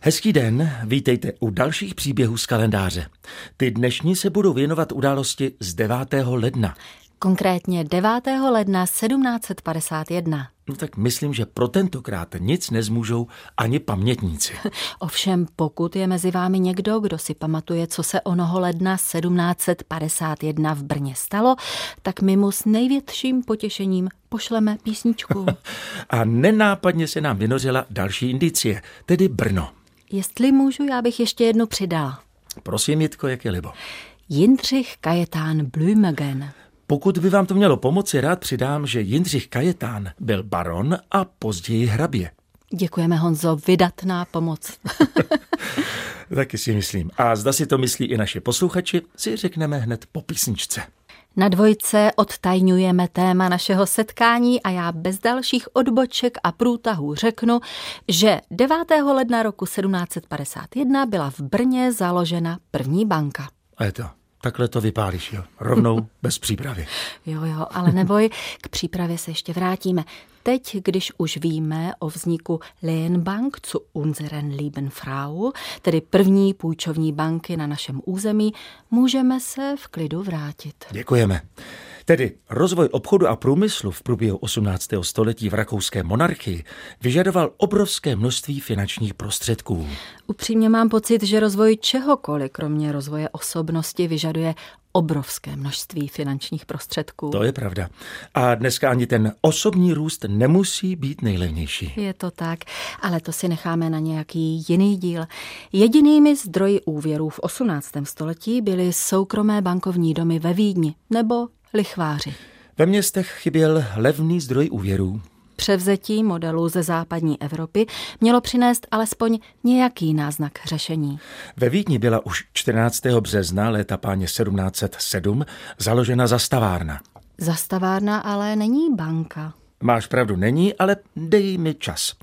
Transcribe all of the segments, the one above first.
Hezký den, vítejte u dalších příběhů z kalendáře. Ty dnešní se budou věnovat události z 9. ledna. Konkrétně 9. ledna 1751. No tak myslím, že pro tentokrát nic nezmůžou ani pamětníci. Ovšem, pokud je mezi vámi někdo, kdo si pamatuje, co se onoho ledna 1751 v Brně stalo, tak my mu s největším potěšením pošleme písničku. A nenápadně se nám vynořila další indicie, tedy Brno. Jestli můžu, já bych ještě jednu přidala. Prosím, Jitko, jak je libo. Jindřich Kajetán Blümegen. Pokud by vám to mělo pomoci, rád přidám, že Jindřich Kajetán byl baron a později hrabě. Děkujeme, Honzo, vydatná pomoc. Taky si myslím. A zda si to myslí i naši posluchači, si řekneme hned po písničce. Na dvojce odtajňujeme téma našeho setkání a já bez dalších odboček a průtahů řeknu, že 9. ledna roku 1751 byla v Brně založena první banka. A je to. Takhle to vypálíš, jo. Rovnou, bez přípravy. Jo, jo, ale neboj, k přípravě se ještě vrátíme. Teď, když už víme o vzniku Lehenbank zu unseren lieben Frau, tedy první půjčovní banky na našem území, můžeme se v klidu vrátit. Děkujeme. Tedy rozvoj obchodu a průmyslu v průběhu 18. století v rakouské monarchii vyžadoval obrovské množství finančních prostředků. Upřímně mám pocit, že rozvoj čehokoliv, kromě rozvoje osobnosti, vyžaduje obrovské množství finančních prostředků. To je pravda. A dneska ani ten osobní růst nemusí být nejlevnější. Je to tak, ale to si necháme na nějaký jiný díl. Jedinými zdroji úvěrů v 18. století byly soukromé bankovní domy ve Vídni nebo lichváři. Ve městech chyběl levný zdroj úvěrů. Převzetí modelů ze západní Evropy mělo přinést alespoň nějaký náznak řešení. Ve Vídni byla už 14. března léta páně 1707 založena zastavárna. Zastavárna ale není banka. Máš pravdu, není, ale dej mi čas.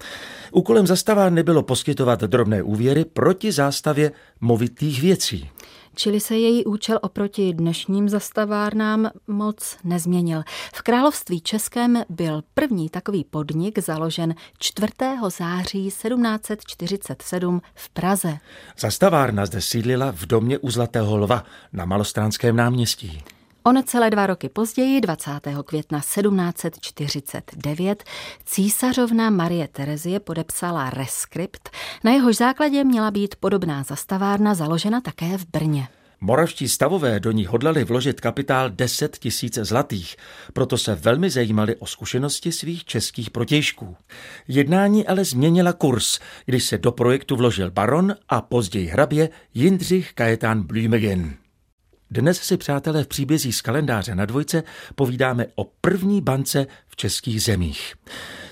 Úkolem zastavárny bylo poskytovat drobné úvěry proti zástavě movitých věcí čili se její účel oproti dnešním zastavárnám moc nezměnil. V království českém byl první takový podnik založen 4. září 1747 v Praze. Zastavárna zde sídlila v domě u Zlatého lva na Malostránském náměstí. O necelé dva roky později, 20. května 1749, císařovna Marie Terezie podepsala reskript, na jehož základě měla být podobná zastavárna založena také v Brně. Moravští stavové do ní hodlali vložit kapitál 10 tisíc zlatých, proto se velmi zajímali o zkušenosti svých českých protějšků. Jednání ale změnila kurz, když se do projektu vložil baron a později hrabě Jindřich Kajetán Blümegen. Dnes si, přátelé, v příbězí z kalendáře na dvojce povídáme o první bance v českých zemích.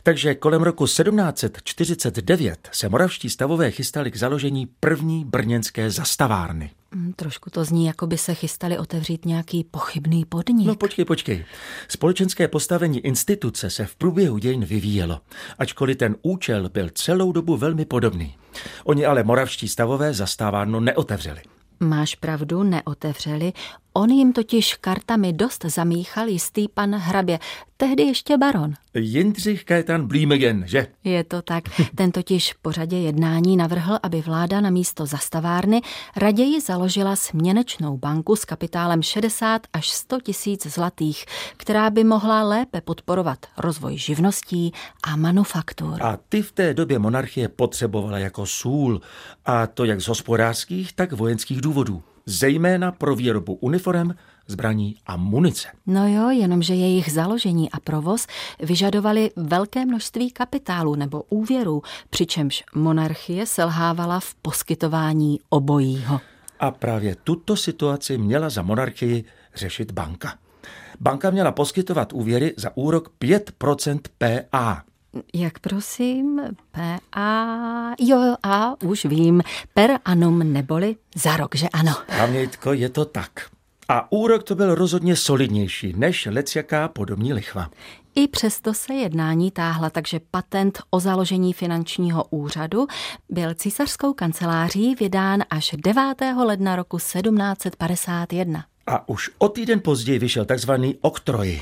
Takže kolem roku 1749 se moravští stavové chystali k založení první brněnské zastavárny. Mm, trošku to zní, jako by se chystali otevřít nějaký pochybný podnik. No počkej, počkej. Společenské postavení instituce se v průběhu dějin vyvíjelo, ačkoliv ten účel byl celou dobu velmi podobný. Oni ale moravští stavové zastávárnu neotevřeli. Máš pravdu, neotevřeli. On jim totiž kartami dost zamíchal jistý pan hrabě, tehdy ještě baron. Jindřich Kajetan Blímegen, že? Je to tak. Ten totiž po řadě jednání navrhl, aby vláda na místo zastavárny raději založila směnečnou banku s kapitálem 60 až 100 tisíc zlatých, která by mohla lépe podporovat rozvoj živností a manufaktur. A ty v té době monarchie potřebovala jako sůl, a to jak z hospodářských, tak vojenských důvodů zejména pro výrobu uniform, zbraní a munice. No jo, jenomže jejich založení a provoz vyžadovali velké množství kapitálu nebo úvěru, přičemž monarchie selhávala v poskytování obojího. A právě tuto situaci měla za monarchii řešit banka. Banka měla poskytovat úvěry za úrok 5% PA. Jak prosím? P-A... Jo, a už vím. Per annum neboli za rok, že ano. Pamětko, je to tak. A úrok to byl rozhodně solidnější než lecjaká podobní lichva. I přesto se jednání táhla, takže patent o založení finančního úřadu byl císařskou kanceláří vydán až 9. ledna roku 1751. A už o týden později vyšel takzvaný oktroj.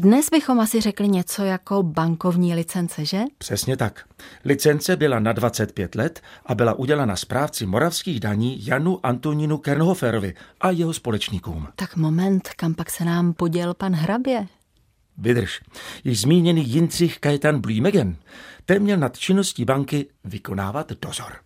Dnes bychom asi řekli něco jako bankovní licence, že? Přesně tak. Licence byla na 25 let a byla udělána správci moravských daní Janu Antonínu Kernhoferovi a jeho společníkům. Tak moment, kam pak se nám poděl pan hrabě? Vydrž. Již zmíněný Jindřich Kajetan Blímegen, ten měl nad činností banky vykonávat dozor.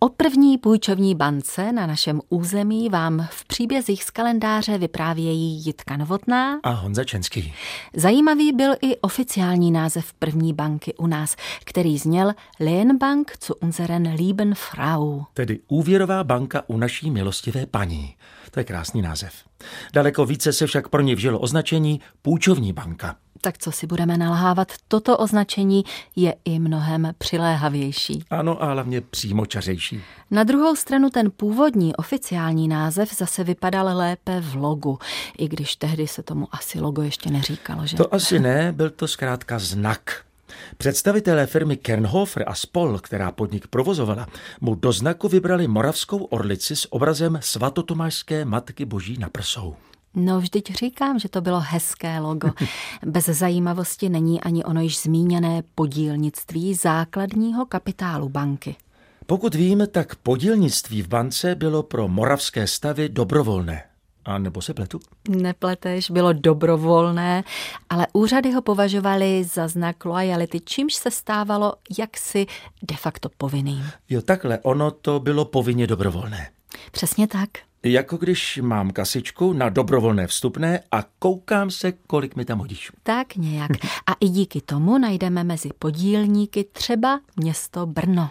O první půjčovní bance na našem území vám v příbězích z kalendáře vyprávějí Jitka Novotná a Honza Čenský. Zajímavý byl i oficiální název první banky u nás, který zněl Lehnbank zu unseren lieben Frau. Tedy úvěrová banka u naší milostivé paní. To je krásný název. Daleko více se však pro ně vžilo označení půjčovní banka. Tak co si budeme nalhávat, toto označení je i mnohem přiléhavější. Ano, a hlavně přímočařejší. Na druhou stranu ten původní oficiální název zase vypadal lépe v logu, i když tehdy se tomu asi logo ještě neříkalo, že? To asi ne, byl to zkrátka znak. Představitelé firmy Kernhofer a spol, která podnik provozovala, mu do znaku vybrali moravskou orlici s obrazem svatotomášské matky boží na prsou. No vždyť říkám, že to bylo hezké logo. Bez zajímavosti není ani ono již zmíněné podílnictví základního kapitálu banky. Pokud vím, tak podílnictví v bance bylo pro moravské stavy dobrovolné. A nebo se pletu? Nepleteš, bylo dobrovolné, ale úřady ho považovali za znak lojality, čímž se stávalo jaksi de facto povinným. Jo, takhle, ono to bylo povinně dobrovolné. Přesně tak. Jako když mám kasičku na dobrovolné vstupné a koukám se, kolik mi tam hodíš. Tak nějak. A i díky tomu najdeme mezi podílníky třeba město Brno.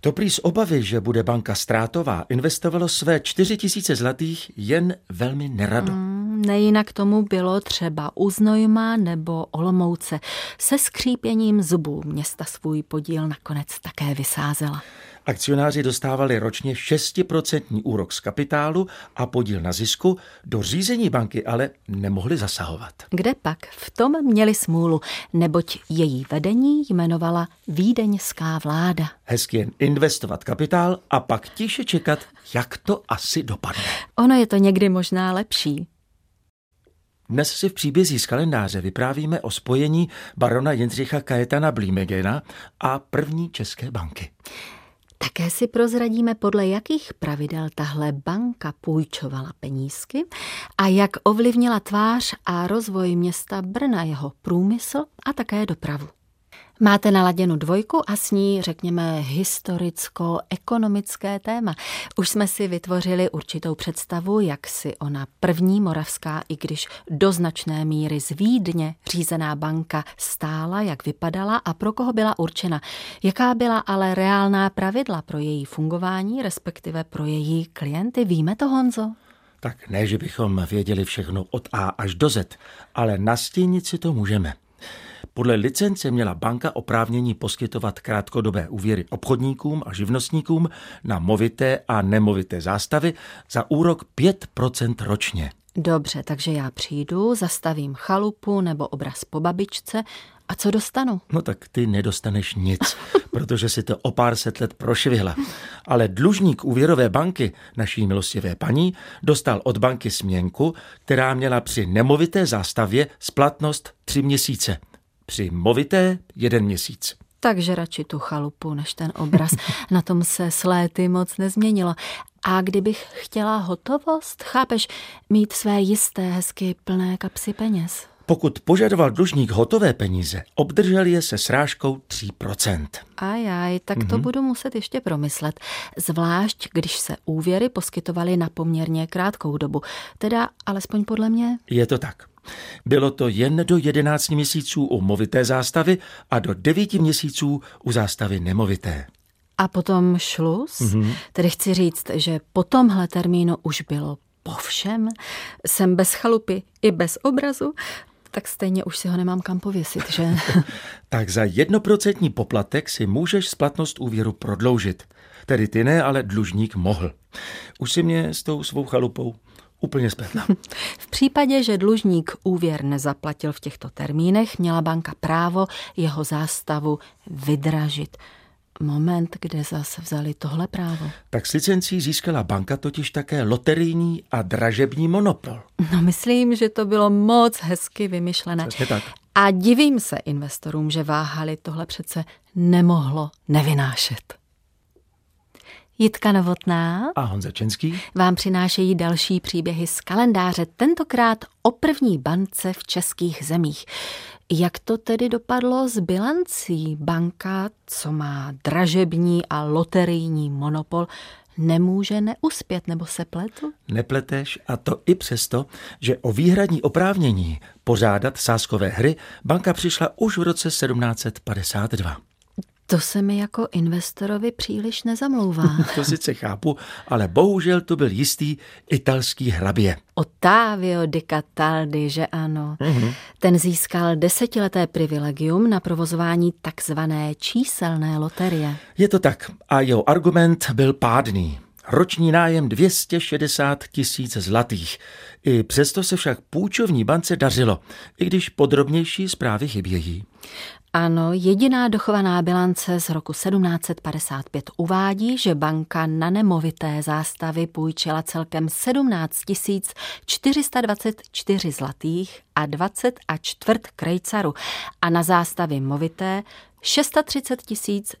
To prý z obavy, že bude banka ztrátová, investovalo své čtyři tisíce zlatých jen velmi nerado. Mm, nejinak tomu bylo třeba u Znojma nebo Olomouce. Se skřípěním zubů města svůj podíl nakonec také vysázela. Akcionáři dostávali ročně 6% úrok z kapitálu a podíl na zisku, do řízení banky ale nemohli zasahovat. Kde pak? V tom měli smůlu, neboť její vedení jmenovala Vídeňská vláda. Hezky jen investovat kapitál a pak tiše čekat, jak to asi dopadne. Ono je to někdy možná lepší. Dnes si v příbězí z kalendáře vyprávíme o spojení barona Jindřicha Kajetana Blímegena a první české banky. Také si prozradíme, podle jakých pravidel tahle banka půjčovala penízky a jak ovlivnila tvář a rozvoj města Brna, jeho průmysl a také dopravu. Máte naladěnu dvojku a s ní, řekněme, historicko-ekonomické téma. Už jsme si vytvořili určitou představu, jak si ona první moravská, i když do značné míry z Vídně řízená banka stála, jak vypadala a pro koho byla určena. Jaká byla ale reálná pravidla pro její fungování, respektive pro její klienty. Víme to, Honzo? Tak ne, že bychom věděli všechno od A až do Z, ale nastínit si to můžeme. Podle licence měla banka oprávnění poskytovat krátkodobé úvěry obchodníkům a živnostníkům na movité a nemovité zástavy za úrok 5% ročně. Dobře, takže já přijdu, zastavím chalupu nebo obraz po babičce a co dostanu? No tak ty nedostaneš nic, protože si to o pár set let prošvihla. Ale dlužník úvěrové banky, naší milostivé paní, dostal od banky směnku, která měla při nemovité zástavě splatnost tři měsíce – při movité jeden měsíc. Takže radši tu chalupu než ten obraz. Na tom se s léty moc nezměnilo. A kdybych chtěla hotovost, chápeš, mít své jisté, hezky plné kapsy peněz. Pokud požadoval dlužník hotové peníze, obdržel je se srážkou 3%. Ajaj, tak mm-hmm. to mhm. budu muset ještě promyslet. Zvlášť, když se úvěry poskytovaly na poměrně krátkou dobu. Teda alespoň podle mě. Je to tak. Bylo to jen do 11 měsíců u movité zástavy a do 9 měsíců u zástavy nemovité. A potom šlus? Mm-hmm. Tedy chci říct, že po tomhle termínu už bylo po všem. Jsem bez chalupy i bez obrazu, tak stejně už si ho nemám kam pověsit, že? tak za jednoprocentní poplatek si můžeš splatnost úvěru prodloužit. Tedy ty ne, ale dlužník mohl. Už si mě s tou svou chalupou úplně spletla. V případě, že dlužník úvěr nezaplatil v těchto termínech, měla banka právo jeho zástavu vydražit. moment, kde zase vzali tohle právo. Tak s licencí získala banka totiž také loterijní a dražební monopol. No myslím, že to bylo moc hezky vymyšlené. Přesně tak. A divím se investorům, že váhali, tohle přece nemohlo nevynášet. Jitka Novotná a Honza Čenský vám přinášejí další příběhy z kalendáře, tentokrát o první bance v českých zemích. Jak to tedy dopadlo s bilancí? Banka, co má dražební a loterijní monopol, nemůže neuspět, nebo se pletu? Nepleteš a to i přesto, že o výhradní oprávnění pořádat sáskové hry banka přišla už v roce 1752. To se mi jako investorovi příliš nezamlouvá. to sice chápu, ale bohužel to byl jistý italský hrabě. Ottavio di Cataldi, že ano. Mm-hmm. Ten získal desetileté privilegium na provozování takzvané číselné loterie. Je to tak a jeho argument byl pádný. Roční nájem 260 tisíc zlatých. I přesto se však půjčovní bance dařilo, i když podrobnější zprávy chybějí. Ano, jediná dochovaná bilance z roku 1755 uvádí, že banka na nemovité zástavy půjčila celkem 17 424 zlatých a 20 a čtvrt krejcaru a na zástavy movité 630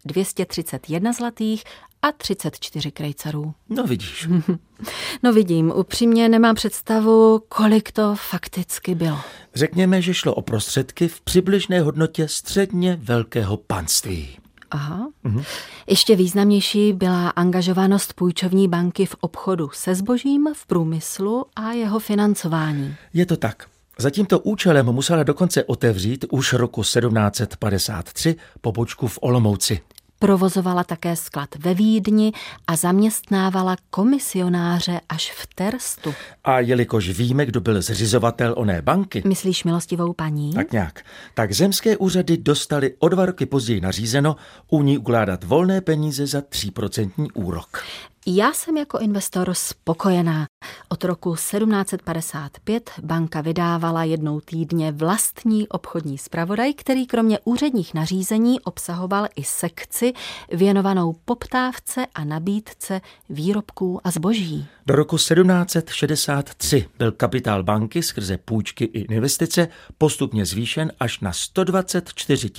231 zlatých a 34 krejcarů. No vidíš. no vidím, upřímně nemám představu, kolik to fakticky bylo. Řekněme, že šlo o prostředky v přibližné hodnotě středně velkého panství. Aha. Mhm. Ještě významnější byla angažovanost půjčovní banky v obchodu se zbožím, v průmyslu a jeho financování. Je to tak. Za tímto účelem musela dokonce otevřít už roku 1753 pobočku v Olomouci. Provozovala také sklad ve Vídni a zaměstnávala komisionáře až v Terstu. A jelikož víme, kdo byl zřizovatel oné banky... Myslíš milostivou paní? Tak nějak. Tak zemské úřady dostali o dva roky později nařízeno u ní ukládat volné peníze za 3% úrok. Já jsem jako investor spokojená. Od roku 1755 banka vydávala jednou týdně vlastní obchodní zpravodaj, který kromě úředních nařízení obsahoval i sekci věnovanou poptávce a nabídce výrobků a zboží. Do roku 1763 byl kapitál banky skrze půjčky i investice postupně zvýšen až na 124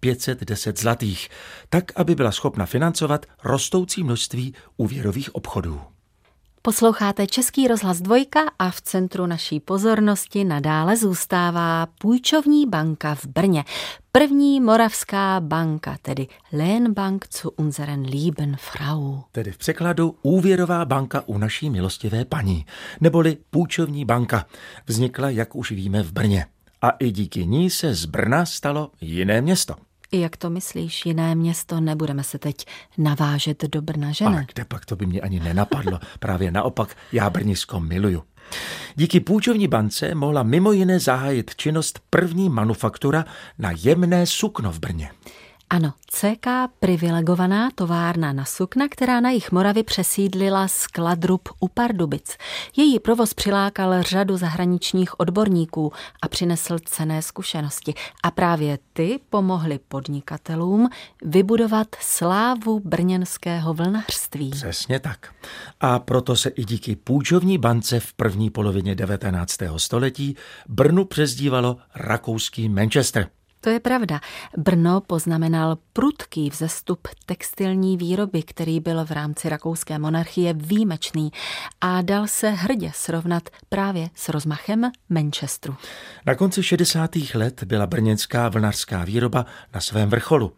510 zlatých, tak, aby byla schopna financovat rostoucí množství úvěrových obchodů. Posloucháte Český rozhlas dvojka a v centru naší pozornosti nadále zůstává půjčovní banka v Brně. První moravská banka, tedy Lehnbank zu unseren lieben Frau. Tedy v překladu úvěrová banka u naší milostivé paní, neboli půjčovní banka. Vznikla, jak už víme, v Brně. A i díky ní se z Brna stalo jiné město. Jak to myslíš, jiné město? Nebudeme se teď navážet do Brna, že ne? Ale kde pak to by mě ani nenapadlo. Právě naopak, já Brnisko miluju. Díky půjčovní bance mohla mimo jiné zahájit činnost první manufaktura na jemné sukno v Brně. Ano, CK privilegovaná továrna na sukna, která na jich Moravy přesídlila skladrub u Pardubic. Její provoz přilákal řadu zahraničních odborníků a přinesl cené zkušenosti. A právě ty pomohly podnikatelům vybudovat slávu brněnského vlnařství. Přesně tak. A proto se i díky půjčovní bance v první polovině 19. století Brnu přezdívalo rakouský Manchester. To je pravda. Brno poznamenal prudký vzestup textilní výroby, který byl v rámci rakouské monarchie výjimečný a dal se hrdě srovnat právě s rozmachem Manchesteru. Na konci 60. let byla brněnská vlnařská výroba na svém vrcholu.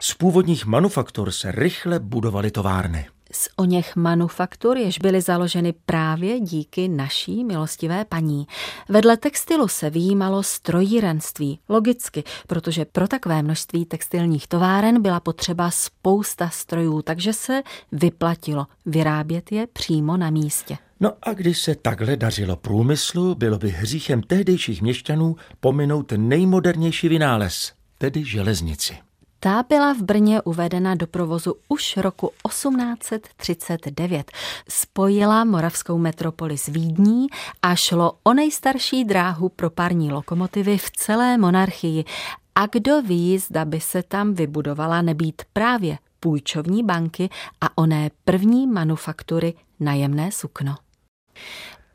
Z původních manufaktur se rychle budovaly továrny z oněch manufaktur, jež byly založeny právě díky naší milostivé paní. Vedle textilu se výjímalo strojírenství, logicky, protože pro takové množství textilních továren byla potřeba spousta strojů, takže se vyplatilo vyrábět je přímo na místě. No a když se takhle dařilo průmyslu, bylo by hříchem tehdejších měšťanů pominout nejmodernější vynález, tedy železnici. Ta byla v Brně uvedena do provozu už roku 1839. Spojila moravskou metropoli s Vídní a šlo o nejstarší dráhu pro parní lokomotivy v celé monarchii. A kdo ví, zda by se tam vybudovala nebýt právě půjčovní banky a oné první manufaktury najemné sukno.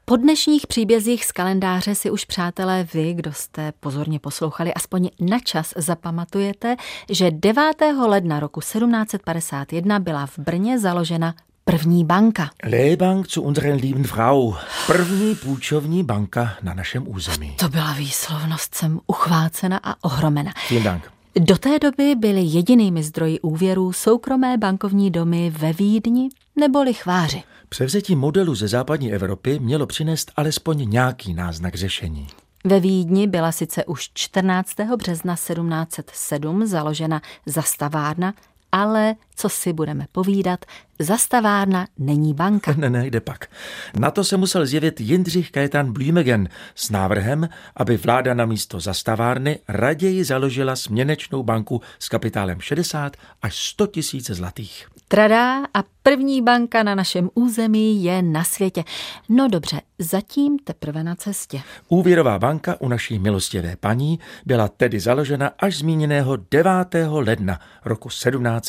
Po dnešních příbězích z kalendáře si už, přátelé, vy, kdo jste pozorně poslouchali, aspoň na čas zapamatujete, že 9. ledna roku 1751 byla v Brně založena první banka. Lehrbank zu unseren lieben Frau. První půjčovní banka na našem území. To byla výslovnost, jsem uchvácena a ohromena. Vielen Dank. Do té doby byly jedinými zdroji úvěrů soukromé bankovní domy ve Vídni nebo lichváři. Převzetí modelu ze západní Evropy mělo přinést alespoň nějaký náznak řešení. Ve Vídni byla sice už 14. března 1707 založena zastavárna, ale co si budeme povídat, zastavárna není banka. Ne, ne, kde pak. Na to se musel zjevit Jindřich Kajetan Blümegen s návrhem, aby vláda na místo zastavárny raději založila směnečnou banku s kapitálem 60 až 100 tisíc zlatých. Tradá a první banka na našem území je na světě. No dobře, zatím teprve na cestě. Úvěrová banka u naší milostivé paní byla tedy založena až zmíněného 9. ledna roku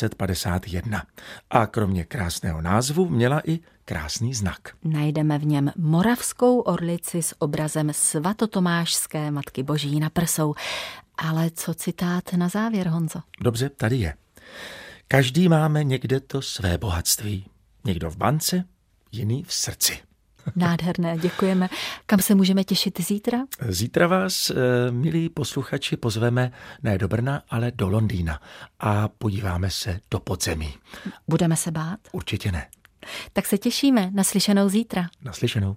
1751. A kromě krásného názvu měla i krásný znak. Najdeme v něm moravskou orlici s obrazem svatotomášské Matky Boží na prsou. Ale co citát na závěr, Honzo? Dobře, tady je. Každý máme někde to své bohatství. Někdo v bance, jiný v srdci. Nádherné, děkujeme. Kam se můžeme těšit zítra? Zítra vás, eh, milí posluchači, pozveme ne do Brna, ale do Londýna a podíváme se do podzemí. Budeme se bát? Určitě ne. Tak se těšíme. Naslyšenou zítra. Naslyšenou.